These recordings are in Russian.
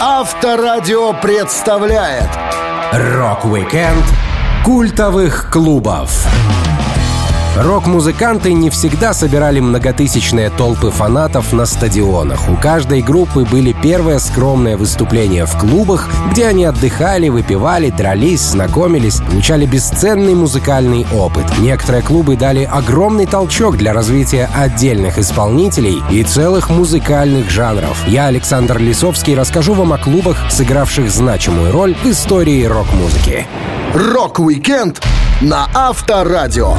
Авторадио представляет Рок-викенд культовых клубов. Рок-музыканты не всегда собирали многотысячные толпы фанатов на стадионах. У каждой группы были первые скромные выступления в клубах, где они отдыхали, выпивали, дрались, знакомились, получали бесценный музыкальный опыт. Некоторые клубы дали огромный толчок для развития отдельных исполнителей и целых музыкальных жанров. Я, Александр Лисовский, расскажу вам о клубах, сыгравших значимую роль в истории рок-музыки. Рок-викенд на Авторадио.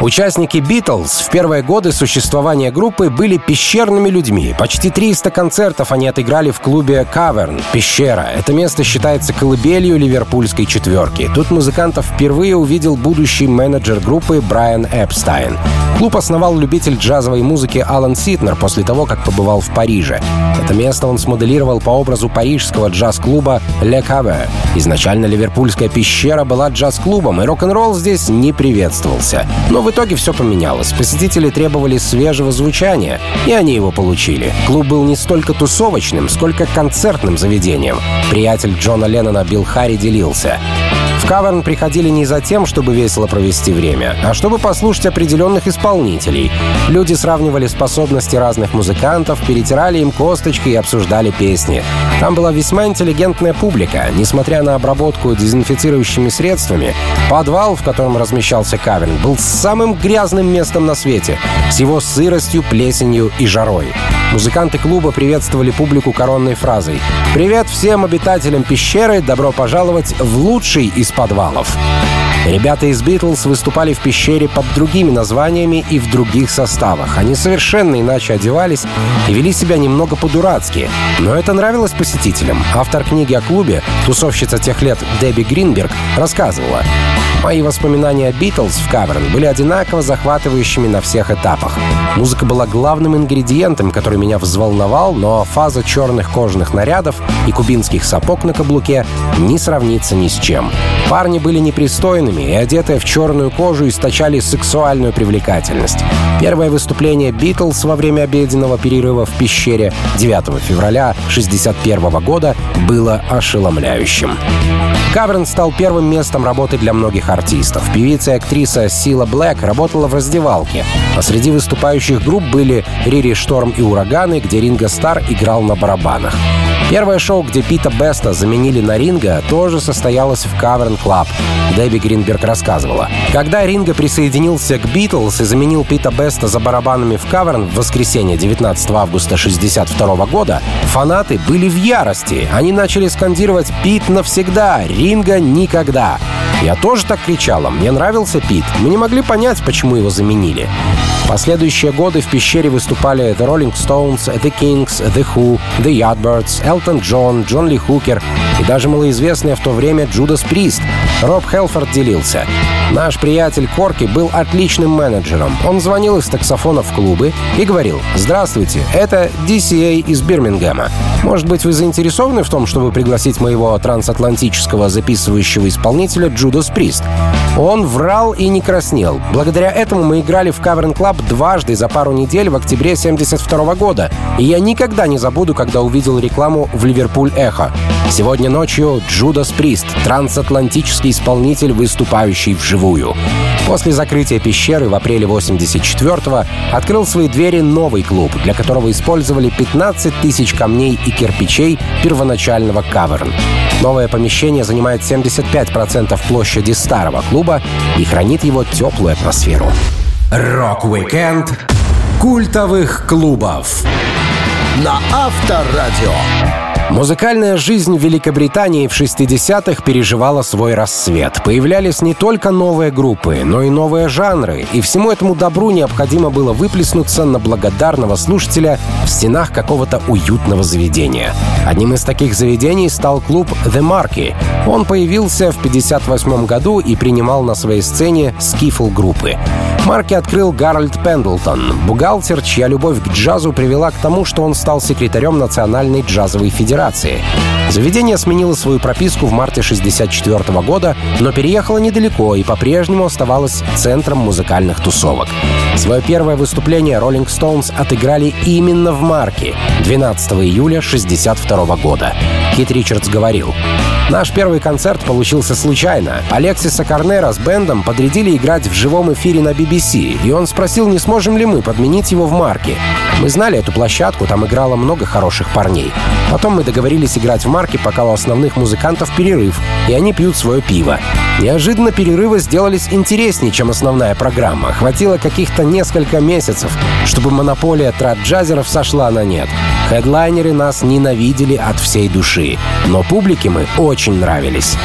Участники «Битлз» в первые годы существования группы были пещерными людьми. Почти 300 концертов они отыграли в клубе «Cavern» — «Пещера». Это место считается колыбелью ливерпульской четверки. Тут музыкантов впервые увидел будущий менеджер группы Брайан Эпстайн. Клуб основал любитель джазовой музыки Алан Ситнер после того, как побывал в Париже. Это место он смоделировал по образу парижского джаз-клуба «Le Cave». Изначально ливерпульская пещера была джаз-клубом, и рок-н-ролл здесь не приветствовался. Но в итоге все поменялось. Посетители требовали свежего звучания, и они его получили. Клуб был не столько тусовочным, сколько концертным заведением. Приятель Джона Леннона Билл Харри делился. Каверн приходили не за тем, чтобы весело провести время, а чтобы послушать определенных исполнителей. Люди сравнивали способности разных музыкантов, перетирали им косточки и обсуждали песни. Там была весьма интеллигентная публика. Несмотря на обработку дезинфицирующими средствами, подвал, в котором размещался Каверн, был самым грязным местом на свете, с его сыростью, плесенью и жарой. Музыканты клуба приветствовали публику коронной фразой «Привет всем обитателям пещеры, добро пожаловать в лучший из подвалов». Ребята из «Битлз» выступали в пещере под другими названиями и в других составах. Они совершенно иначе одевались и вели себя немного по-дурацки. Но это нравилось посетителям. Автор книги о клубе, тусовщица тех лет Дебби Гринберг, рассказывала. Мои воспоминания о «Битлз» в Каверн были одинаково захватывающими на всех этапах. Музыка была главным ингредиентом, который меня взволновал, но фаза черных кожаных нарядов и кубинских сапог на каблуке не сравнится ни с чем. Парни были непристойными и, одетые в черную кожу, источали сексуальную привлекательность. Первое выступление «Битлз» во время обеденного перерыва в пещере 9 февраля 1961 года было ошеломляющим. Каверн стал первым местом работы для многих артистов. Певица и актриса Сила Блэк работала в раздевалке, а среди выступающих групп были Рири Шторм и Ураганы, где Ринго Стар играл на барабанах. Первое шоу, где Пита Беста заменили на Ринго, тоже состоялось в Cavern Club. Дебби Гринберг рассказывала. Когда Ринго присоединился к Битлз и заменил Пита Беста за барабанами в Cavern в воскресенье 19 августа 1962 года, фанаты были в ярости. Они начали скандировать «Пит навсегда! Ринго никогда!» Я тоже так кричала. Мне нравился Пит. Мы не могли понять, почему его заменили. Последующие годы в пещере выступали The Rolling Stones, The Kinks, The Who, The Yardbirds, Элтон Джон, Джон Ли Хукер и даже малоизвестный в то время Judas Priest. Роб Хэлфорд делился. Наш приятель Корки был отличным менеджером. Он звонил из таксофона в клубы и говорил «Здравствуйте, это DCA из Бирмингема. Может быть, вы заинтересованы в том, чтобы пригласить моего трансатлантического записывающего исполнителя Judas Priest?» Он врал и не краснел. Благодаря этому мы играли в Cavern Club дважды за пару недель в октябре 72 года. И я никогда не забуду, когда увидел рекламу в Ливерпуль Эхо. Сегодня ночью Джудас Прист, трансатлантический исполнитель, выступающий вживую. После закрытия пещеры в апреле 84-го открыл свои двери новый клуб, для которого использовали 15 тысяч камней и кирпичей первоначального каверн. Новое помещение занимает 75% площади старого клуба и хранит его теплую атмосферу. Рок-викенд культовых клубов на Авторадио. Музыкальная жизнь Великобритании в 60-х переживала свой рассвет. Появлялись не только новые группы, но и новые жанры, и всему этому добру необходимо было выплеснуться на благодарного слушателя в стенах какого-то уютного заведения. Одним из таких заведений стал клуб The Marquee. Он появился в 58 году и принимал на своей сцене скифл группы. Марки открыл Гарольд Пендлтон, бухгалтер, чья любовь к джазу привела к тому, что он стал секретарем Национальной джазовой федерации. Заведение сменило свою прописку в марте 1964 года, но переехало недалеко и по-прежнему оставалось центром музыкальных тусовок. Свое первое выступление Rolling Stones отыграли именно в Марке 12 июля 1962 года. Кит Ричардс говорил, Наш первый концерт получился случайно. Алексиса Корнера с бендом подрядили играть в живом эфире на BBC, и он спросил, не сможем ли мы подменить его в марке. Мы знали эту площадку, там играло много хороших парней. Потом мы договорились играть в марке, пока у основных музыкантов перерыв, и они пьют свое пиво. Неожиданно перерывы сделались интереснее, чем основная программа. Хватило каких-то несколько месяцев, чтобы монополия трат-джазеров сошла на нет. Хедлайнеры нас ненавидели от всей души, но публике мы очень нравились.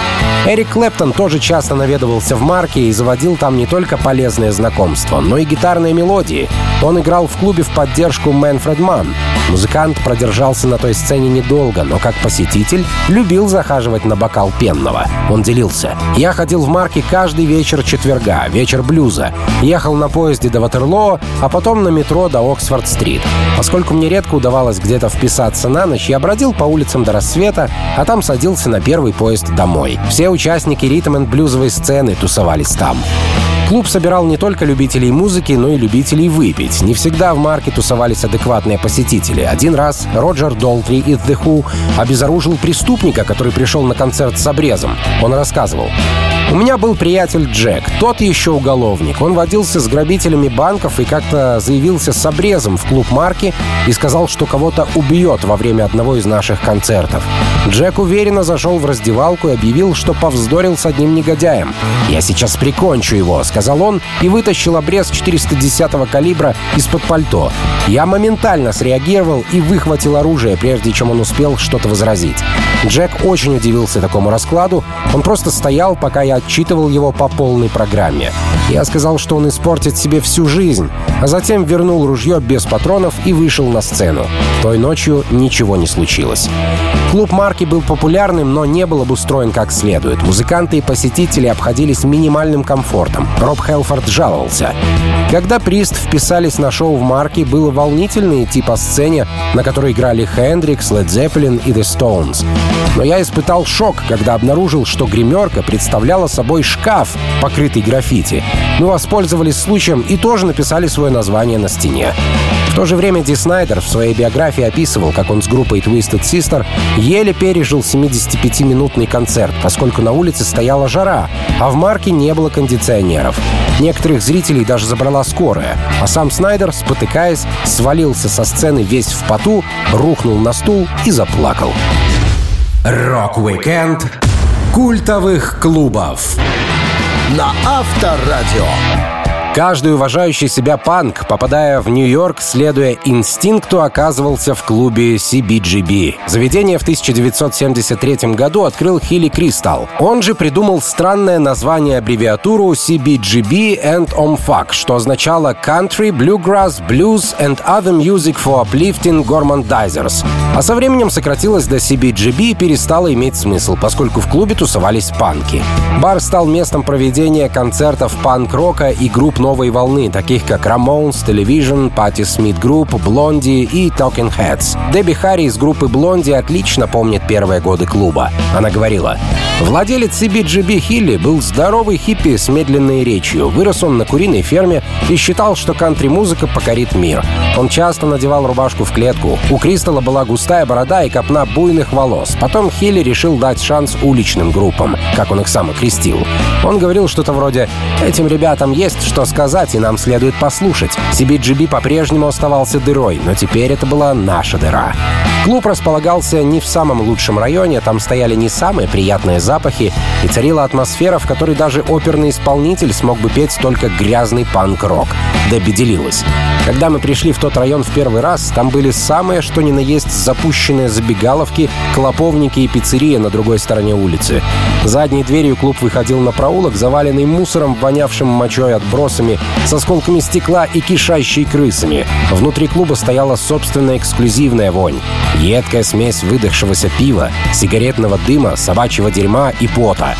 Эрик Клэптон тоже часто наведывался в Марке и заводил там не только полезные знакомства, но и гитарные мелодии. Он играл в клубе в поддержку Мэнфред Манн. Музыкант продержался на той сцене недолго, но как посетитель любил захаживать на бокал пенного. Он делился. «Я ходил в Марке каждый вечер четверга, вечер блюза. Ехал на поезде до Ватерлоо, а потом на метро до Оксфорд-стрит. Поскольку мне редко удавалось где где-то вписаться на ночь, я бродил по улицам до рассвета, а там садился на первый поезд домой. Все участники ритм блюзовой сцены тусовались там. Клуб собирал не только любителей музыки, но и любителей выпить. Не всегда в марке тусовались адекватные посетители. Один раз Роджер Долтри из The Who обезоружил преступника, который пришел на концерт с обрезом. Он рассказывал. У меня был приятель Джек, тот еще уголовник. Он водился с грабителями банков и как-то заявился с обрезом в клуб марки и сказал, что кого-то убьет во время одного из наших концертов. Джек уверенно зашел в раздевалку и объявил, что повздорил с одним негодяем. «Я сейчас прикончу его», — сказал он и вытащил обрез 410-го калибра из-под пальто. Я моментально среагировал и выхватил оружие, прежде чем он успел что-то возразить. Джек очень удивился такому раскладу. Он просто стоял, пока я отчитывал его по полной программе. Я сказал, что он испортит себе всю жизнь, а затем вернул ружье без патронов и вышел на сцену. Той ночью ничего не случилось. Клуб марки был популярным, но не был обустроен как следует. Музыканты и посетители обходились минимальным комфортом. Роб Хелфорд жаловался. Когда Прист вписались на шоу в марке, было волнительно идти по сцене, на которой играли Хендрикс, Led Zeppelin и The Stones. Но я испытал шок, когда обнаружил, что гримерка представляла собой шкаф, покрытый граффити. Мы воспользовались случаем и тоже написали свое название на стене. В то же время Ди Снайдер в своей биографии описывал, как он с группой Twisted Sister еле пережил 75-минутный концерт, поскольку на улице стояла жара, а в Marquee не было кондиционеров. Некоторых зрителей даже забрала скорая, а сам Снайдер, спотыкаясь, свалился со сцены весь в поту, рухнул на стул и заплакал. Рок-викенд культовых клубов на Авторадио. Каждый уважающий себя панк, попадая в Нью-Йорк, следуя инстинкту, оказывался в клубе CBGB. Заведение в 1973 году открыл Хилли Кристал. Он же придумал странное название аббревиатуру CBGB and OMFAC, что означало Country, Bluegrass, Blues and Other Music for Uplifting Gormandizers. А со временем сократилось до CBGB и перестало иметь смысл, поскольку в клубе тусовались панки. Бар стал местом проведения концертов панк-рока и групп новой волны, таких как Ramones, Television, Patti Smith Group, Blondie и Talking Heads. Дебби Харри из группы Blondie отлично помнит первые годы клуба. Она говорила, Владелец CBGB Хилли был здоровый хиппи с медленной речью. Вырос он на куриной ферме и считал, что кантри-музыка покорит мир. Он часто надевал рубашку в клетку. У Кристалла была густая борода и копна буйных волос. Потом Хилли решил дать шанс уличным группам, как он их сам окрестил. Он говорил что-то вроде «Этим ребятам есть что сказать, и нам следует послушать. CBGB по-прежнему оставался дырой, но теперь это была наша дыра. Клуб располагался не в самом лучшем районе, там стояли не самые приятные запахи, и царила атмосфера, в которой даже оперный исполнитель смог бы петь только грязный панк-рок. Дебби делилась. Когда мы пришли в тот район в первый раз, там были самые, что ни на есть, запущенные забегаловки, клоповники и пиццерия на другой стороне улицы. Задней дверью клуб выходил на проулок, заваленный мусором, вонявшим мочой отбросами, с осколками стекла и кишащей крысами. Внутри клуба стояла собственная эксклюзивная вонь. Едкая смесь выдохшегося пива, сигаретного дыма, собачьего дерьма и пота.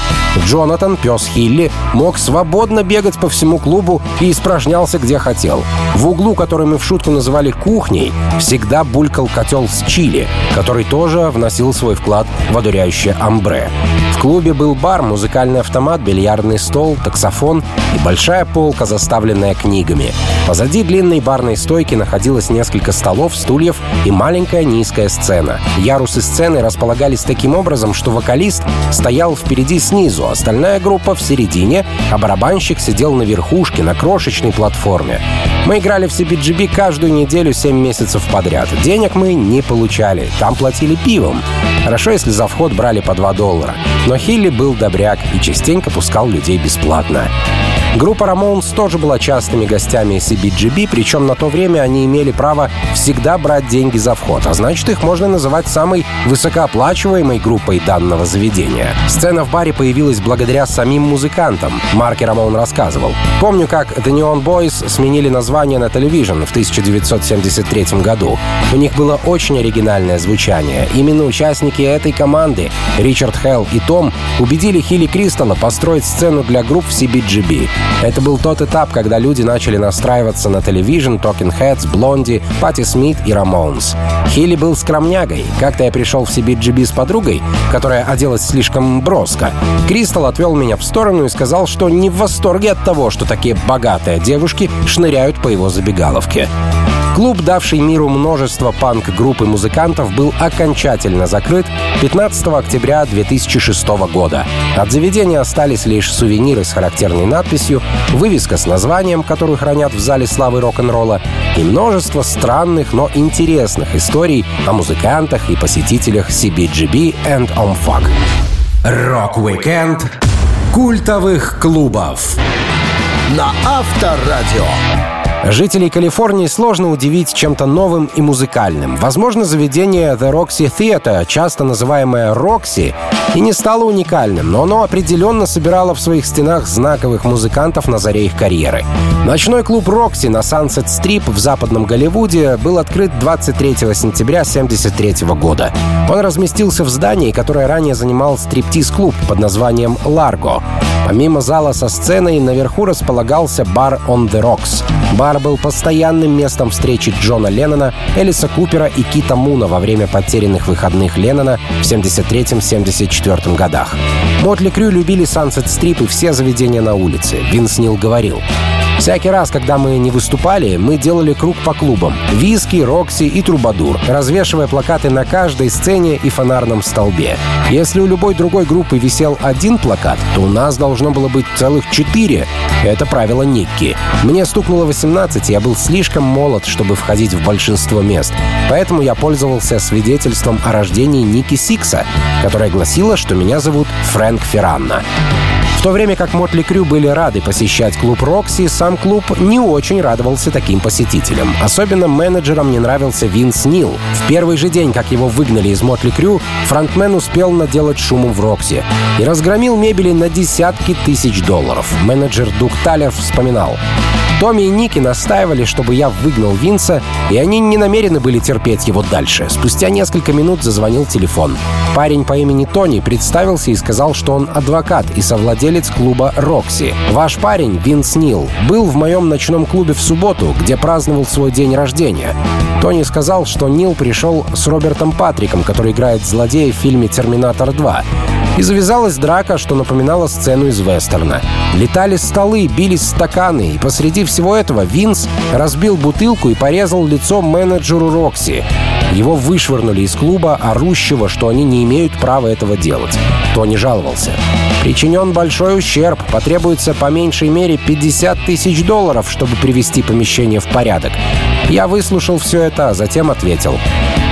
Джонатан, пес Хилли, мог свободно бегать по всему клубу и испражнялся где хотел. В углу, который мы в шутку называли кухней, всегда булькал котел с чили, который тоже вносил свой вклад в одуряющее амбре. В клубе был бар, музыкальный автомат, бильярдный стол, таксофон и большая полка, заставленная книгами. Позади длинной барной стойки находилось несколько столов, стульев и маленькая низкая сцена. Ярусы сцены располагались таким образом, что вокалист стоял впереди снизу, остальная группа в середине, а барабанщик сидел на верхушке, на крошечной платформе. Мы играли в CBGB каждую неделю 7 месяцев подряд. Денег мы не получали, там платили пивом. Хорошо, если за вход брали по 2 доллара. Но Хилли был добряк и частенько пускал людей бесплатно. Группа Ramones тоже была частыми гостями CBGB, причем на то время они имели право всегда брать деньги за вход, а значит их можно называть самой высокооплачиваемой группой данного заведения. Сцена в баре появилась благодаря самим музыкантам, Марки Рамон рассказывал. Помню, как The Neon Boys сменили название на Television в 1973 году. У них было очень оригинальное звучание. Именно участники этой команды, Ричард Хелл и Том, убедили Хилли Кристалла построить сцену для групп в CBGB. Это был тот этап, когда люди начали настраиваться на телевизион, Talking Heads, Блонди, Пати Смит и Рамоунс. Хилли был скромнягой. Как-то я пришел в CBGB с подругой, которая оделась слишком броско. Кристал отвел меня в сторону и сказал, что не в восторге от того, что такие богатые девушки шныряют по его забегаловке. Клуб, давший миру множество панк-групп и музыкантов, был окончательно закрыт 15 октября 2006 года. От заведения остались лишь сувениры с характерной надписью, вывеска с названием, которую хранят в зале славы рок-н-ролла, и множество странных, но интересных историй о музыкантах и посетителях CBGB and On Fuck. Рок-викенд культовых клубов на Авторадио. Жителей Калифорнии сложно удивить чем-то новым и музыкальным. Возможно, заведение The Roxy Theater, часто называемое Roxy, и не стало уникальным, но оно определенно собирало в своих стенах знаковых музыкантов на заре их карьеры. Ночной клуб Roxy на Sunset Strip в западном Голливуде был открыт 23 сентября 1973 года. Он разместился в здании, которое ранее занимал стриптиз-клуб под названием «Largo». Помимо зала со сценой, наверху располагался бар «On the Rocks». Бар был постоянным местом встречи Джона Леннона, Элиса Купера и Кита Муна во время потерянных выходных Леннона в 73-74 годах. Mötley Crüe любили Sunset Strip и все заведения на улице. Винс Нил говорил, Всякий раз, когда мы не выступали, мы делали круг по клубам. Whisky, Roxy и Troubadour, развешивая плакаты на каждой сцене и фонарном столбе. Если у любой другой группы висел один плакат, то у нас должно было быть целых четыре. Это правило Никки. Мне стукнуло 18, и я был слишком молод, чтобы входить в большинство мест. Поэтому я пользовался свидетельством о рождении Никки Сикса, которое гласило, что меня зовут Фрэнк Ферранна то время как Mötley Crüe были рады посещать клуб Roxy, сам клуб не очень радовался таким посетителям. Особенно менеджерам не нравился Винс Нил. В первый же день, как его выгнали из Mötley Crüe, фронтмен успел наделать шуму в Roxy и разгромил мебели на десятки тысяч долларов. Менеджер Дук Талер вспоминал. Томми и Ники настаивали, чтобы я выгнал Винса, и они не намерены были терпеть его дальше. Спустя несколько минут зазвонил телефон. Парень по имени Тони представился и сказал, что он адвокат и совладелец клуба «Рокси». «Ваш парень, Винс Нил, был в моем ночном клубе в субботу, где праздновал свой день рождения. Тони сказал, что Нил пришел с Робертом Патриком, который играет злодея в фильме «Терминатор 2». И завязалась драка, что напоминала сцену из вестерна. Летали столы, бились стаканы, и посреди всего этого Винс разбил бутылку и порезал лицо менеджеру Рокси. Его вышвырнули из клуба, орущего, что они не имеют права этого делать. Тони жаловался. Причинен большой ущерб, потребуется по меньшей мере 50 тысяч долларов, чтобы привести помещение в порядок. Я выслушал все это, а затем ответил.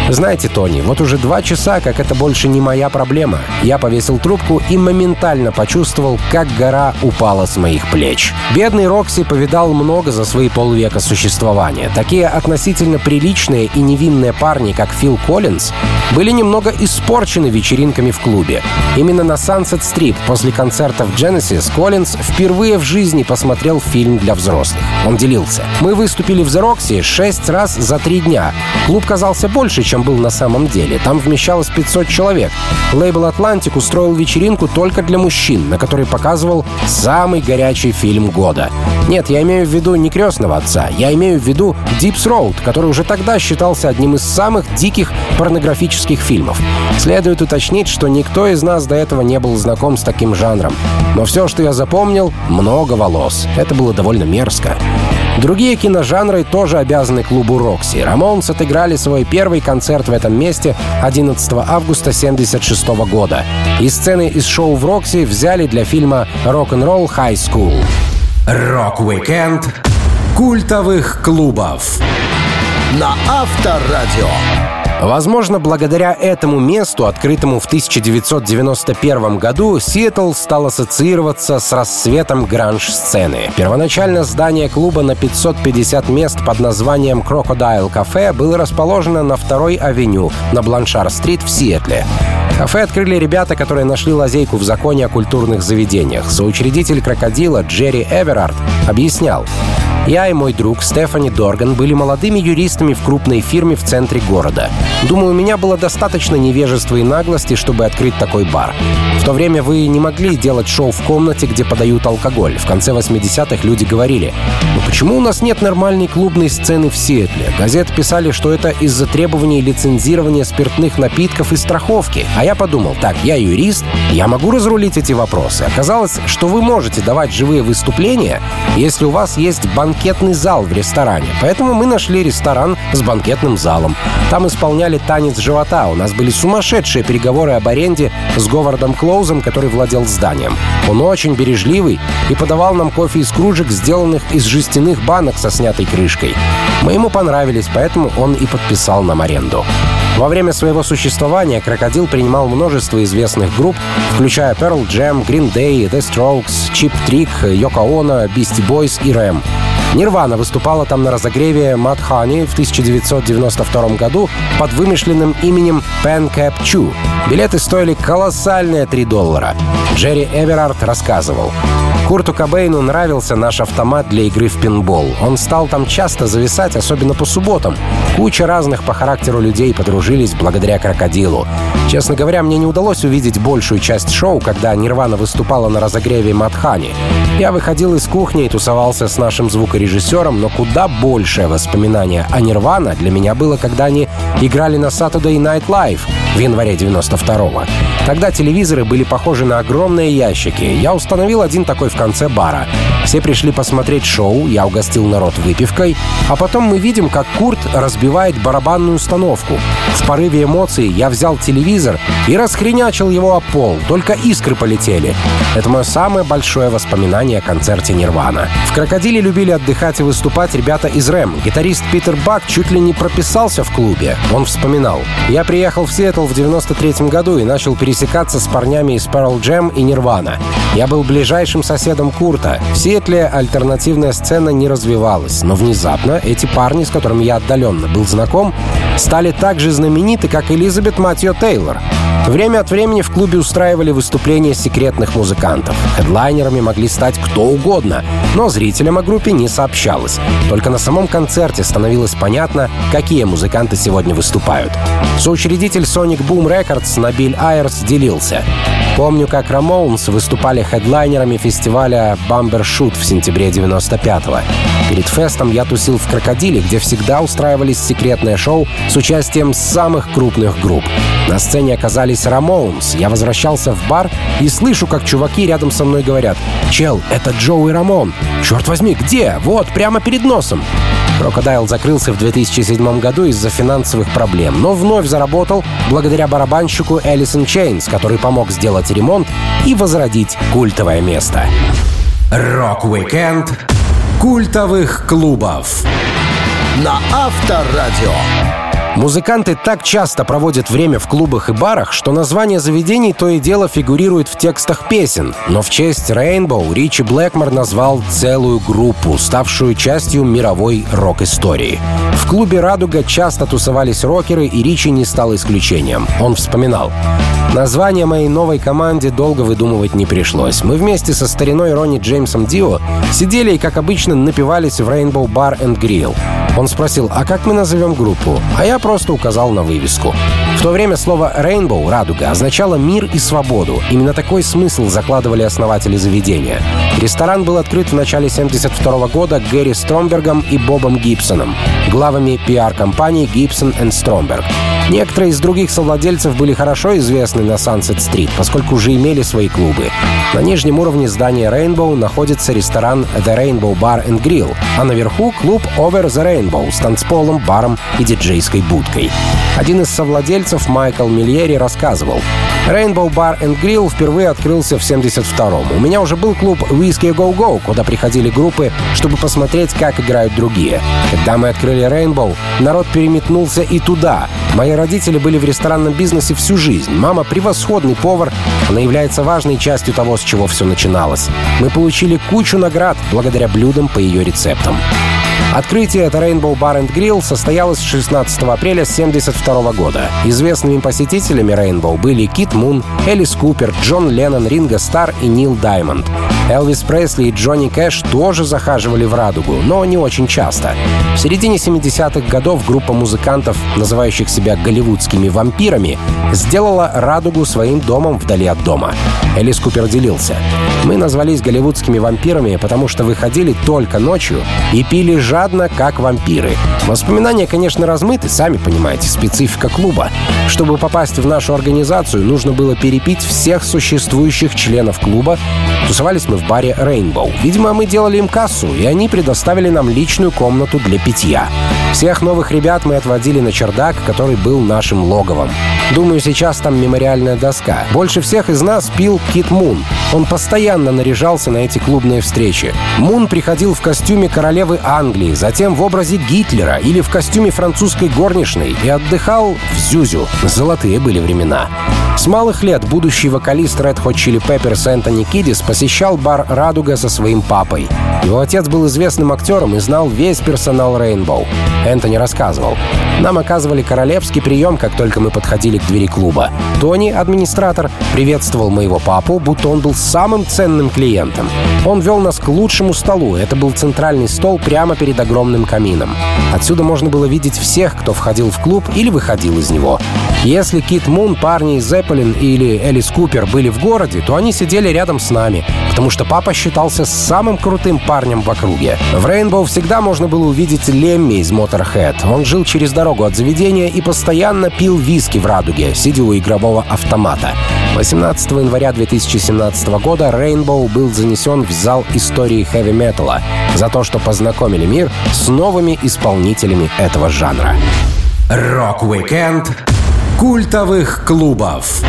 Знаете, Тони, вот уже два часа, как это больше не моя проблема. Я повесил трубку и моментально почувствовал, как гора упала с моих плеч. Бедный Рокси повидал много за свои полвека существования. Такие относительно приличные и невинные парни, как Фил Коллинз, были немного испорчены вечеринками в клубе. Именно на Sunset Strip после концертов Genesis Коллинз впервые в жизни посмотрел фильм для взрослых. Он делился. «Мы выступили в The Roxy шесть раз за три дня. Клуб казался больше, чем был на самом деле. Там вмещалось 500 человек. Лейбл Atlantic устроил вечеринку только для мужчин, на которой показывал самый горячий фильм года. Нет, я имею в виду не «Крестного отца», я имею в виду «Deep's Road», который уже тогда считался одним из самых диких порнографических фильмов. Следует уточнить, что никто из нас до этого не был знаком с таким жанром. Но все, что я запомнил — много волос. Это было довольно мерзко. Другие киножанры тоже обязаны клубу «Roxy». Рамонс отыграли свой первый концерт в этом месте 11 августа 1976 года. И сцены из шоу в «Roxy» взяли для фильма «Rock 'n' Roll High School». Рок-викенд культовых клубов на Авторадио. Возможно, благодаря этому месту, открытому в 1991 году, Сиэтл стал ассоциироваться с расцветом гранж-сцены. Первоначально здание клуба на 550 мест под названием Crocodile Cafe было расположено на второй авеню на Бланшар-стрит в Сиэтле. Кафе открыли ребята, которые нашли лазейку в законе о культурных заведениях. Соучредитель «Крокодила» Джерри Эверард объяснял, я и мой друг Стефани Дорган были молодыми юристами в крупной фирме в центре города. Думаю, у меня было достаточно невежества и наглости, чтобы открыть такой бар. В то время вы не могли делать шоу в комнате, где подают алкоголь. В конце 80-х люди говорили, почему у нас нет нормальной клубной сцены в Сиэтле? Газеты писали, что это из-за требований лицензирования спиртных напитков и страховки. А я подумал, так, я юрист, я могу разрулить эти вопросы. Оказалось, что вы можете давать живые выступления, если у вас есть банкетный зал в ресторане. Поэтому мы нашли ресторан с банкетным залом. Там исполняли танец живота. У нас были сумасшедшие переговоры об аренде с Говардом Клоузом, который владел зданием. Он очень бережливый и подавал нам кофе из кружек, сделанных из жестяных банок со снятой крышкой. Мы ему понравились, поэтому он и подписал нам аренду. Во время своего существования «Крокодил» принимал множество известных групп, включая Pearl Jam, Green Day, The Strokes, Chip Trick, Yoko Ono, Beastie Boys и Рэм. Нирвана выступала там на разогреве Мат Хани в 1992 году под вымышленным именем Pen Cap Chu. Билеты стоили колоссальные 3 доллара. Джерри Эверард рассказывал. Курту Кобейну нравился наш автомат для игры в пинбол. Он стал там часто зависать, особенно по субботам. Куча разных по характеру людей подружились благодаря крокодилу. Честно говоря, мне не удалось увидеть большую часть шоу, когда Нирвана выступала на разогреве Матхани. Я выходил из кухни и тусовался с нашим звукорежиссером, но куда большее воспоминание о Нирвана для меня было, когда они играли на Saturday Night Live в январе 92-го. Тогда телевизоры были похожи на огромные ящики. Я установил один такой в конце бара. Все пришли посмотреть шоу, я угостил народ выпивкой, а потом мы видим, как Курт разбивает барабанную установку. В порыве эмоций я взял телевизор и расхренячил его о пол, только искры полетели. Это мое самое большое воспоминание о концерте Нирвана. В «Крокодиле» любили отдыхать и выступать ребята из Рэм. Гитарист Питер Бак чуть ли не прописался в клубе. Он вспоминал. «Я приехал в Сиэтл в 93 году и начал пересекаться с парнями из Pearl Jam и Нирвана. Я был ближайшим соседом Курта. В Сиэтле альтернативная сцена не развивалась, но внезапно эти парни, с которыми я отдаленно был знаком, стали так же знамениты, как Элизабет Матьё Тейлор. Время от времени в клубе устраивали выступления секретных музыкантов. Хедлайнерами могли стать кто угодно, но зрителям о группе не сообщалось. Только на самом концерте становилось понятно, какие музыканты сегодня выступают. Соучредитель Sonic Boom Records Набиль Айрс делился. Помню, как Рамоунс выступали хедлайнерами фестиваля Бамбершут в сентябре 95-го. Перед фестом я тусил в «Крокодиле», где всегда устраивались секретные шоу с участием самых крупных групп. На сцене оказались Рамоунс. Я возвращался в бар и слышу, как чуваки рядом со мной говорят «Чел, это Джоуи Рамон». «Черт возьми, где?» «Вот, прямо перед носом». Crocodile закрылся в 2007 году из-за финансовых проблем, но вновь заработал благодаря барабанщику Alice in Chains, который помог сделать ремонт и возродить культовое место. Рок-викенд культовых клубов на Авторадио. Музыканты так часто проводят время в клубах и барах, что название заведений то и дело фигурирует в текстах песен. Но в честь Rainbow Ричи Блэкмор назвал целую группу, ставшую частью мировой рок-истории. В клубе «Радуга» часто тусовались рокеры, и Ричи не стал исключением. Он вспоминал. Название моей новой команде долго выдумывать не пришлось. Мы вместе со стариной Ронни Джеймсом Дио сидели и, как обычно, напивались в Rainbow Bar and Grill. Он спросил, а как мы назовем группу? А я просто указал на вывеску. В то время слово «rainbow» — «радуга» означало мир и свободу. Именно такой смысл закладывали основатели заведения. Ресторан был открыт в начале 1972 года Гэри Стромбергом и Бобом Гибсоном, главами пиар-компании Гибсон и Стромберг. Некоторые из других совладельцев были хорошо известны на Сансет-стрит, поскольку уже имели свои клубы. На нижнем уровне здания Rainbow находится ресторан The Rainbow Bar and Grill, а наверху клуб Over the Rainbow с танцполом, баром и диджейской будкой. Один из совладельцев, Майкл Мильери, рассказывал, Rainbow Bar and Grill впервые открылся в 72-м. У меня уже был клуб Whiskey Go Go, куда приходили группы, чтобы посмотреть, как играют другие. Когда мы открыли Rainbow, народ переметнулся и туда. Родители были в ресторанном бизнесе всю жизнь. Мама превосходный повар. Она является важной частью того, с чего все начиналось. Мы получили кучу наград благодаря блюдам по ее рецептам. Открытие это Rainbow Bar and Grill состоялось 16 апреля 1972 года. Известными посетителями Rainbow были Кит Мун, Элис Купер, Джон Леннон, Ринго Стар и Нил Даймонд. Элвис Пресли и Джонни Кэш тоже захаживали в «Радугу», но не очень часто. В середине 70-х годов группа музыкантов, называющих себя голливудскими вампирами, сделала «Радугу» своим домом вдали от дома. Элис Купер делился. «Мы назвались голливудскими вампирами, потому что выходили только ночью и пили жадно, как вампиры. Воспоминания, конечно, размыты, сами понимаете, специфика клуба. Чтобы попасть в нашу организацию, нужно было перепить всех существующих членов клуба. Тусовались мы в баре Rainbow. Видимо, мы делали им кассу, и они предоставили нам личную комнату для питья. Всех новых ребят мы отводили на чердак, который был нашим логовом. Думаю, сейчас там мемориальная доска. Больше всех из нас пил Кит Мун. Он постоянно наряжался на эти клубные встречи. Мун приходил в костюме королевы Англии, затем в образе Гитлера или в костюме французской горничной и отдыхал в Зюзю. Золотые были времена. С малых лет будущий вокалист Red Hot Chili Peppers Энтони Кидис посещал бар «Радуга» со своим папой. Его отец был известным актером и знал весь персонал Rainbow. Энтони рассказывал. Нам оказывали королевский прием, как только мы подходили к двери клуба. Тони, администратор, приветствовал моего папу, будто он был самым ценным клиентом. Он вел нас к лучшему столу. Это был центральный стол прямо перед огромным камином. Отсюда можно было видеть всех, кто входил в клуб или выходил из него. Если Кит Мун, парни из Зеппелин или Элис Купер были в городе, то они сидели рядом с нами, потому что папа считался самым крутым парнем в округе. В Рейнбоу всегда можно было увидеть Лемми из Motorhead. Он жил через дорогу от заведения и постоянно пил виски в радуге, сидя у игрового автомата. 18 января 2017 года Rainbow был занесен в зал истории хэви-металла за то, что познакомили мир с новыми исполнителями этого жанра. Рок-викенд культовых клубов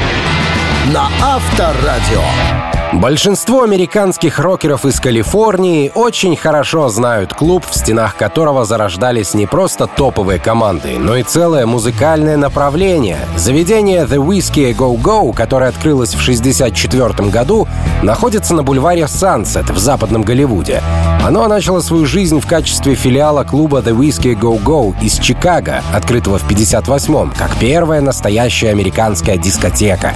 на Авторадио. Большинство американских рокеров из Калифорнии очень хорошо знают клуб, в стенах которого зарождались не просто топовые команды, но и целое музыкальное направление. Заведение The Whisky a Go Go, которое открылось в 1964 году, находится на бульваре Sunset в западном Голливуде. Оно начало свою жизнь в качестве филиала клуба The Whisky a Go Go из Чикаго, открытого в 1958-м, как первая настоящая американская дискотека.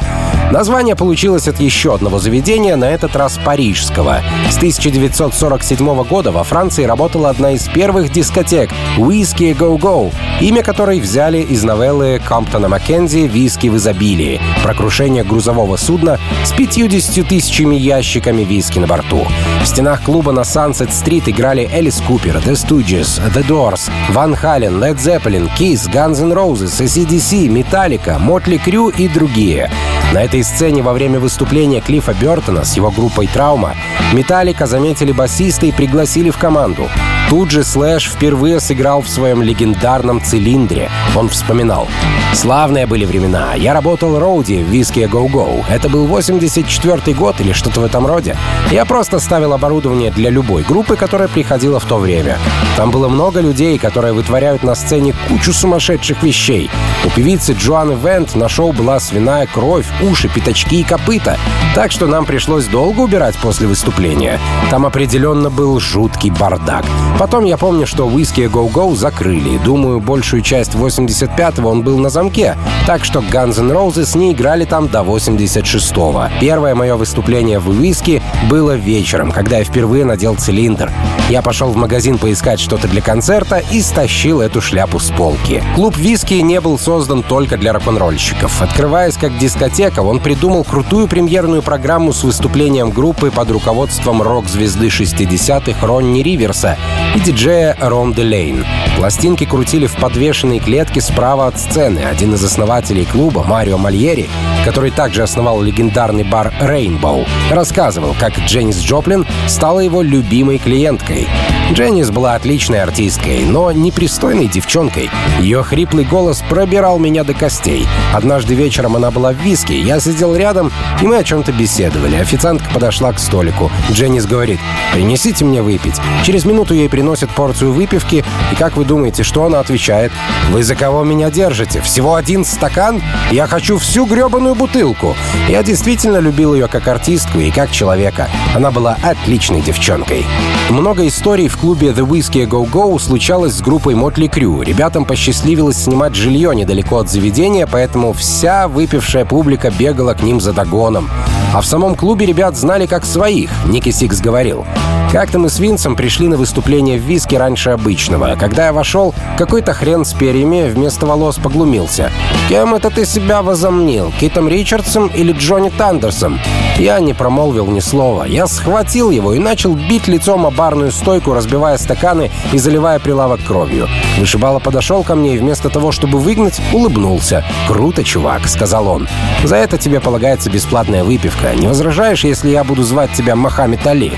Название получилось от еще одного заведения, на этот раз парижского. С 1947 года во Франции работала одна из первых дискотек «Whiskey Go Go», имя которой взяли из новеллы Комптона Маккензи «Виски в изобилии» про крушение грузового судна с 50 тысячами ящиками виски на борту. В стенах клуба на Сансет-стрит играли Элис Купер, The Stooges, The Doors, Ван Хален, Led Zeppelin, Kiss, Guns N' Roses, ACDC, Metallica, Мотли Крю и другие. На этой сцене во время выступления Клиффа Бертона с его группой «Травма» Металлика заметили басиста и пригласили в команду. Тут же Слэш впервые сыграл в своем легендарном цилиндре. Он вспоминал. «Славные были времена. Я работал роуди в Виске Go Go. Это был 84 год или что-то в этом роде. Я просто ставил оборудование для любой группы, которая приходила в то время. Там было много людей, которые вытворяют на сцене кучу сумасшедших вещей. У певицы Джоанны Вент на шоу была свиная кровь, уши, пятачки и копыта. Так что нам пришлось долго убирать после выступления. Там определенно был жуткий бардак. Потом я помню, что Whiskey Go Go закрыли. Думаю, большую часть 85-го он был на замке. Так что Guns N' Roses не играли там до 86-го. Первое мое выступление в Whiskey было вечером, когда я впервые надел цилиндр. Я пошел в магазин поискать что-то для концерта и стащил эту шляпу с полки. Клуб Виски не был создан только для рок-н-ролльщиков. Открываясь как дискотека, он придумал крутую премьерную программу с выступлением группы под руководством рок-звезды 60-х Ронни Риверса и диджея Ром Делейн. Пластинки крутили в подвешенной клетке справа от сцены. Один из основателей клуба, Марио Мальери, который также основал легендарный бар Rainbow, рассказывал, как Дженнис Джоплин стала его любимой клиенткой. Дженнис была отличной артисткой, но непристойной девчонкой. Ее хриплый голос пробирал меня до костей. Однажды вечером она была в виске, я сидел рядом, и мы о чем-то беседовали. Официантка подошла к столику. Дженнис говорит, «Принесите мне выпить». Через минуту ей приносят порцию выпивки, и как вы думаете, что она отвечает? «Вы за кого меня держите? Всего один стакан? Я хочу всю гребаную бутылку». Я действительно любил ее как артистку и как человека. Она была отличной девчонкой. Много историй в клубе The Whiskey Go Go случалось с группой Motley Crue. Ребятам посчастливилось снимать жилье недалеко от заведения, поэтому вся выпившая публика бегала к ним за догоном. А в самом клубе ребят знали как своих, Никки Сикс говорил. Как-то мы с Винсом пришли на выступление в Whisky раньше обычного. Когда я вошел, какой-то хрен с перьями вместо волос поглумился. «Кем это ты себя возомнил? Китом Ричардсом или Джонни Тандерсом?» Я не промолвил ни слова. Я схватил его и начал бить лицом о барную стойку, разбивая стаканы и заливая прилавок кровью. Вышибала подошел ко мне и вместо того, чтобы выгнать, улыбнулся. «Круто, чувак», — сказал он. «За это тебе полагается бесплатная выпивка. Не возражаешь, если я буду звать тебя Мохаммед Али?»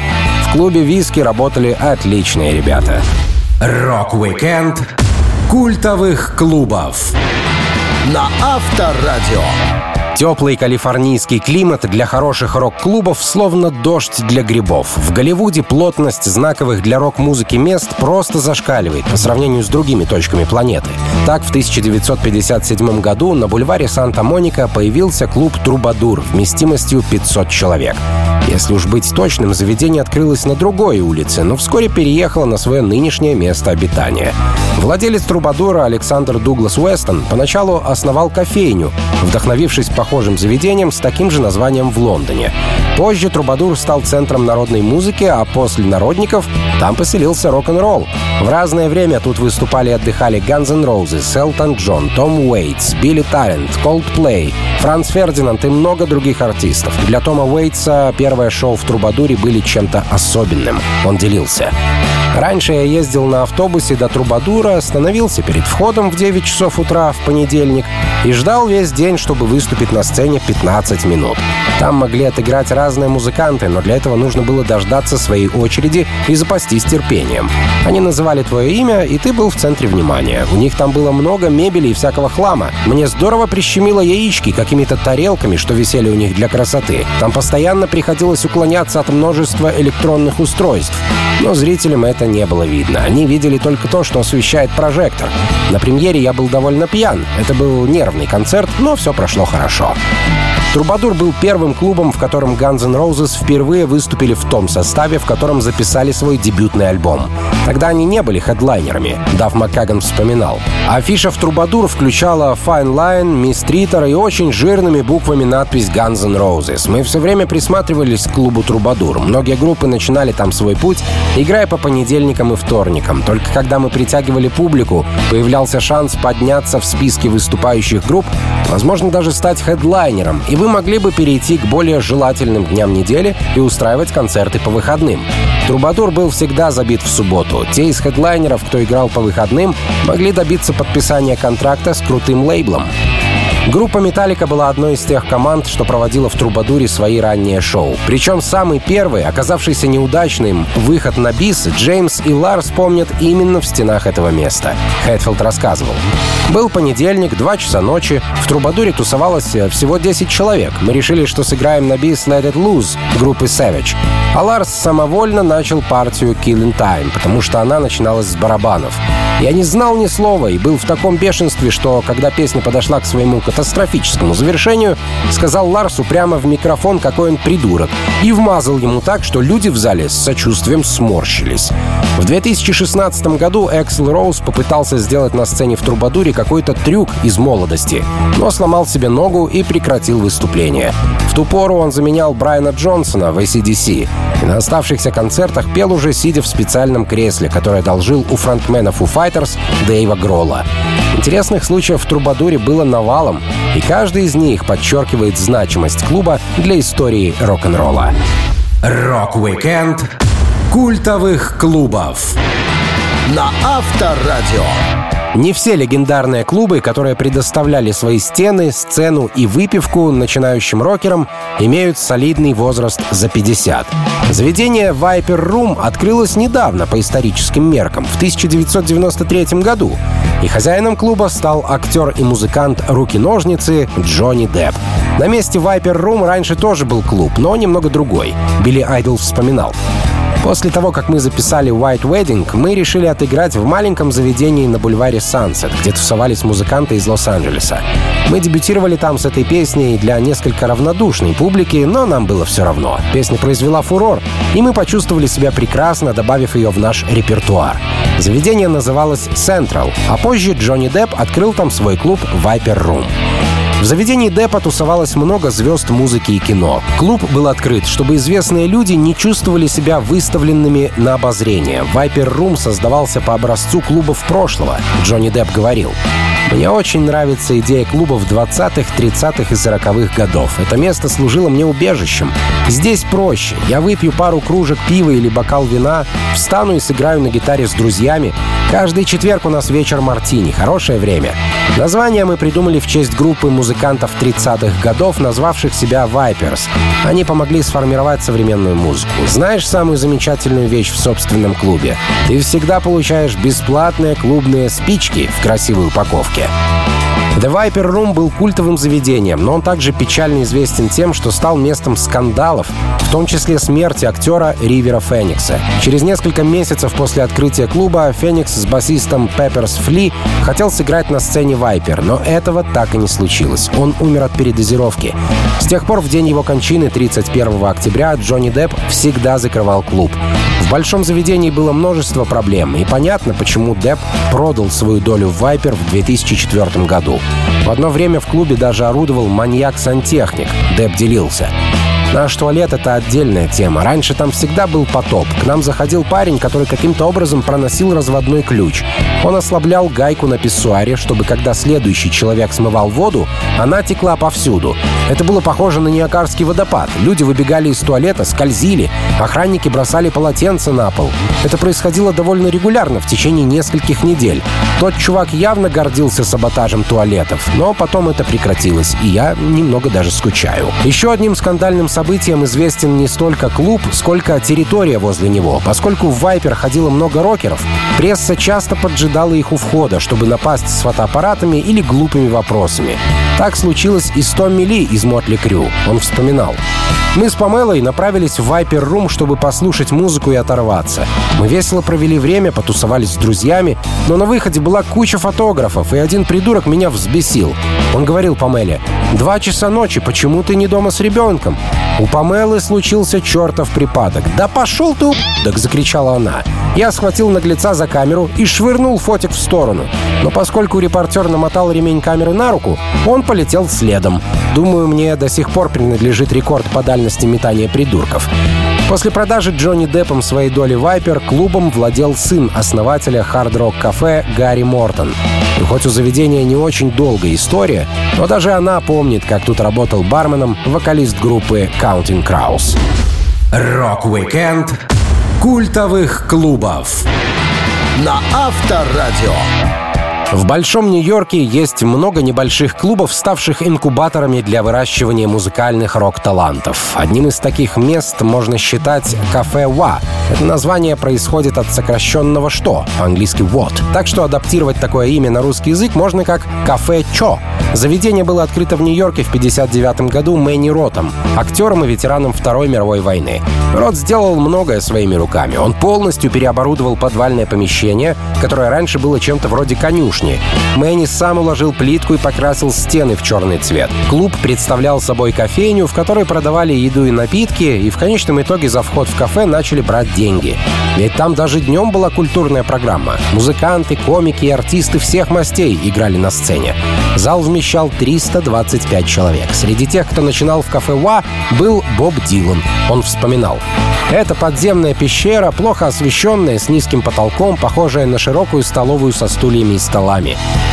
В клубе Whisky работали отличные ребята. Рок-викенд культовых клубов на Авторадио. Теплый калифорнийский климат для хороших рок-клубов словно дождь для грибов. В Голливуде плотность знаковых для рок-музыки мест просто зашкаливает по сравнению с другими точками планеты. Так, в 1957 году на бульваре Санта-Моника появился клуб «Трубадур» вместимостью 500 человек. Если уж быть точным, заведение открылось на другой улице, но вскоре переехало на свое нынешнее место обитания. Владелец Трубадура Александр Дуглас Уэстон поначалу основал кофейню, вдохновившись похожим заведением с таким же названием в Лондоне. Позже Трубадур стал центром народной музыки, а после народников там поселился рок-н-ролл. В разное время тут выступали и отдыхали Guns N' Roses, Элтон Джон, Том Уэйтс, Билли Талент, Coldplay, Франц Фердинанд и много других артистов. Для Тома Уэйтса первое шоу в Трубадуре были чем-то особенным. Он делился. Раньше я ездил на автобусе до Трубадура, остановился перед входом в 9 часов утра в понедельник и ждал весь день, чтобы выступить на сцене 15 минут. Там могли отыграть разные музыканты, но для этого нужно было дождаться своей очереди и запастись терпением. Они называли твое имя, и ты был в центре внимания. У них там было много мебели и всякого хлама. Мне здорово прищемило яички какими-то тарелками, что висели у них для красоты. Там постоянно приходилось уклоняться от множества электронных устройств. Но зрителям это не было видно. Они видели только то, что освещает прожектор. На премьере я был довольно пьян. Это был нервный концерт, но все прошло хорошо. Трубадур был первым клубом, в котором Guns N' Roses впервые выступили в том составе, в котором записали свой дебютный альбом. Тогда они не были хедлайнерами, Дав Маккаган вспоминал. Афиша в Трубадур включала Fine Line, Miss Тритер и очень жирными буквами надпись Guns N' Roses. Мы все время присматривались к клубу Трубадур. Многие группы начинали там свой путь, играя по понедельникам и вторникам. Только когда мы притягивали публику, появлялся шанс подняться в списке выступающих групп, возможно, даже стать хедлайнером, и вы могли бы перейти к более желательным дням недели и устраивать концерты по выходным. Трубадур был всегда забит в субботу. Те из хедлайнеров, кто играл по выходным, могли добиться подписания контракта с крутым лейблом. Группа «Металлика» была одной из тех команд, что проводила в Трубадуре свои ранние шоу. Причем самый первый, оказавшийся неудачным, выход на бис Джеймс и Ларс помнят именно в стенах этого места. Хэтфилд рассказывал. Был понедельник, 2 часа ночи. В Трубадуре тусовалось э, всего 10 человек. Мы решили, что сыграем на бис Let It Loose группы Savage. А Ларс самовольно начал партию Killing Time, потому что она начиналась с барабанов. Я не знал ни слова и был в таком бешенстве, что, когда песня подошла к своему катастрофическому завершению, сказал Ларсу прямо в микрофон, какой он придурок, и вмазал ему так, что люди в зале с сочувствием сморщились. В 2016 году Эксел Роуз попытался сделать на сцене в Трубадуре какой-то трюк из молодости, но сломал себе ногу и прекратил выступление. В ту пору он заменял Брайана Джонсона в AC/DC и на оставшихся концертах пел уже сидя в специальном кресле, которое одолжил у фронтмена Foo Fighters Дэйва Гролла. Интересных случаев в Трубадуре было навалом, и каждый из них подчеркивает значимость клуба для истории рок-н-ролла. Рок-викенд культовых клубов на Авторадио. Не все легендарные клубы, которые предоставляли свои стены, сцену и выпивку начинающим рокерам, имеют солидный возраст за 50. Заведение Viper Room открылось недавно по историческим меркам, в 1993 году, и хозяином клуба стал актер и музыкант руки-ножницы Джонни Депп. На месте Viper Room раньше тоже был клуб, но немного другой. Билли Айдл вспоминал. После того, как мы записали White Wedding, мы решили отыграть в маленьком заведении на бульваре Sunset, где тусовались музыканты из Лос-Анджелеса. Мы дебютировали там с этой песней для несколько равнодушной публики, но нам было все равно. Песня произвела фурор, и мы почувствовали себя прекрасно, добавив ее в наш репертуар. Заведение называлось Central, а позже Джонни Депп открыл там свой клуб Viper Room. В заведении Депа тусовалось много звезд музыки и кино. Клуб был открыт, чтобы известные люди не чувствовали себя выставленными на обозрение. Viper Room создавался по образцу клубов прошлого. Джонни Депп говорил. Мне очень нравится идея клубов 20-х, 30-х и 40-х годов. Это место служило мне убежищем. Здесь проще. Я выпью пару кружек пива или бокал вина, встану и сыграю на гитаре с друзьями. Каждый четверг у нас вечер мартини. Хорошее время. Название мы придумали в честь группы музыкантов 30-х годов, назвавших себя Vipers. Они помогли сформировать современную музыку. Знаешь самую замечательную вещь в собственном клубе? Ты всегда получаешь бесплатные клубные спички в красивой Yeah. The Viper Room был культовым заведением, но он также печально известен тем, что стал местом скандалов, в том числе смерти актера Ривера Феникса. Через несколько месяцев после открытия клуба Феникс с басистом Пепперс Фли хотел сыграть на сцене Viper, но этого так и не случилось. Он умер от передозировки. С тех пор в день его кончины, 31 октября, Джонни Депп всегда закрывал клуб. В большом заведении было множество проблем, и понятно, почему Депп продал свою долю в Viper в 2004 году. В одно время в клубе даже орудовал маньяк-сантехник. Депп делился. Наш туалет — это отдельная тема. Раньше там всегда был потоп. К нам заходил парень, который каким-то образом проносил разводной ключ. Он ослаблял гайку на писсуаре, чтобы когда следующий человек смывал воду, она текла повсюду. Это было похоже на Ниакарский водопад. Люди выбегали из туалета, скользили. Охранники бросали полотенца на пол. Это происходило довольно регулярно в течение нескольких недель. Тот чувак явно гордился саботажем туалетов, но потом это прекратилось, и я немного даже скучаю. Еще одним скандальным событием известен не столько клуб, сколько территория возле него. Поскольку в Вайпер ходило много рокеров, пресса часто поджидала их у входа, чтобы напасть с фотоаппаратами или глупыми вопросами. Так случилось и с Томми Ли из Мотли Крю. Он вспоминал. Мы с Памелой направились в Viper Room, чтобы послушать музыку и оторваться. Мы весело провели время, потусовались с друзьями, но на выходе была куча фотографов, и один придурок меня взбесил. Он говорил Памеле, «Два часа ночи, почему ты не дома с ребенком?» У Памелы случился чертов припадок. «Да пошел ты, так закричала она. Я схватил наглеца за камеру и швырнул фотик в сторону. Но поскольку репортер намотал ремень камеры на руку, он полетел следом. Думаю, мне до сих пор принадлежит рекорд по дальности метания придурков. После продажи Джонни Деппом своей доли Viper клубом владел сын основателя Hard Rock Cafe Гарри Мортон. И хоть у заведения не очень долгая история, но даже она помнит, как тут работал барменом вокалист группы Counting Crows. Рок-викенд культовых клубов на Авторадио. В Большом Нью-Йорке есть много небольших клубов, ставших инкубаторами для выращивания музыкальных рок-талантов. Одним из таких мест можно считать кафе «Ва». Это название происходит от сокращенного «что», по-английски «what». Так что адаптировать такое имя на русский язык можно как «кафе Чо». Заведение было открыто в Нью-Йорке в 1959 году Мэнни Ротом, актером и ветераном Второй мировой войны. Рот сделал многое своими руками. Он полностью переоборудовал подвальное помещение, которое раньше было чем-то вроде конюшни, конюшни. Мэнни сам уложил плитку и покрасил стены в черный цвет. Клуб представлял собой кофейню, в которой продавали еду и напитки, и в конечном итоге за вход в кафе начали брать деньги. Ведь там даже днем была культурная программа. Музыканты, комики и артисты всех мастей играли на сцене. Зал вмещал 325 человек. Среди тех, кто начинал в кафе «Ва», был Боб Дилан. Он вспоминал. Это подземная пещера, плохо освещенная, с низким потолком, похожая на широкую столовую со стульями и столами.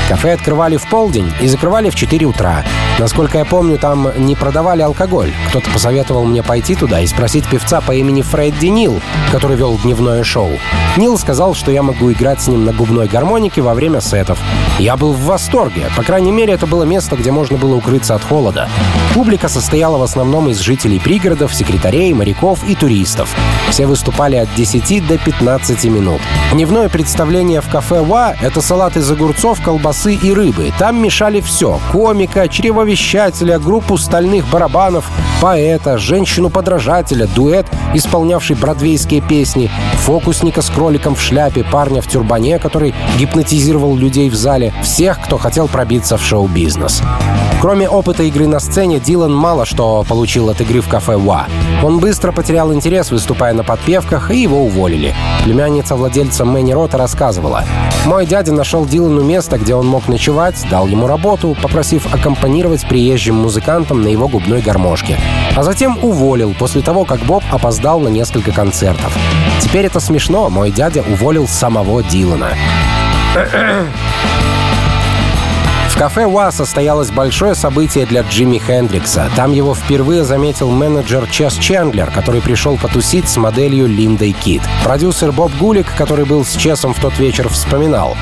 Кафе открывали в полдень и закрывали в 4 утра. Насколько я помню, там не продавали алкоголь. Кто-то посоветовал мне пойти туда и спросить певца по имени Фредди Нил, который вел дневное шоу. Нил сказал, что я могу играть с ним на губной гармонике во время сетов. Я был в восторге. По крайней мере, это было место, где можно было укрыться от холода. Публика состояла в основном из жителей пригородов, секретарей, моряков и туристов. Все выступали от 10 до 15 минут. Дневное представление в кафе «Ва» — это салат из огурцов, колбасы и рыбы. Там мешали все — комика, чревовещателя, группу стальных барабанов, поэта, женщину-подражателя, дуэт, исполнявший бродвейские песни, фокусника с кроликом в шляпе, парня в тюрбане, который гипнотизировал людей в зале, всех, кто хотел пробиться в шоу-бизнес. Кроме опыта игры на сцене, Дилан мало что получил от игры в кафе «Ва». Он быстро потерял интерес, выступая на подпевках, и его уволили. Племянница владельца Мэнни Рота рассказывала. «Мой дядя нашел Дилану место, где он мог ночевать, дал ему работу, попросив аккомпанировать приезжим музыкантам на его губной гармошке. А затем уволил после того, как Боб опоздал на несколько концертов. Теперь это смешно, мой дядя уволил самого Дилана. Кафе «Уа» состоялось большое событие для Джимми Хендрикса. Там его впервые заметил менеджер Чес Чендлер, который пришел потусить с моделью Линдой Кит. Продюсер Боб Гулик, который был с Чесом в тот вечер, вспоминал.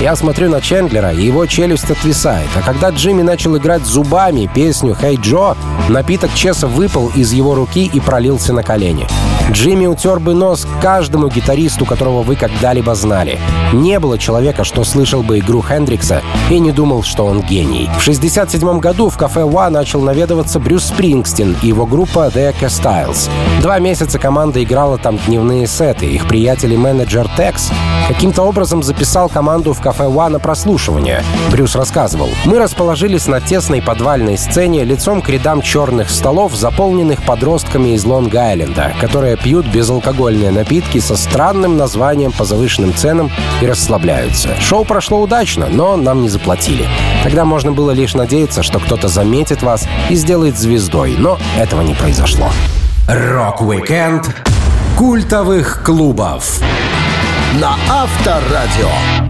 «Я смотрю на Чендлера, и его челюсть отвисает. А когда Джимми начал играть зубами песню «Хей hey Джо», напиток Чеса выпал из его руки и пролился на колени. Джимми утер бы нос каждому гитаристу, которого вы когда-либо знали. Не было человека, что слышал бы игру Хендрикса и не думал, что что он гений. В 1967 году в кафе «Уа» начал наведываться Брюс Спрингстин и его группа The Echo Styles. Два месяца команда играла там дневные сеты. Их приятель и менеджер Текс каким-то образом записал команду в кафе «Wha» на прослушивание. Брюс рассказывал. «Мы расположились на тесной подвальной сцене лицом к рядам черных столов, заполненных подростками из Лонг-Айленда, которые пьют безалкогольные напитки со странным названием по завышенным ценам и расслабляются. Шоу прошло удачно, но нам не заплатили. Тогда можно было лишь надеяться, что кто-то заметит вас и сделает звездой, но этого не произошло. Рок-викенд культовых клубов на Авторадио.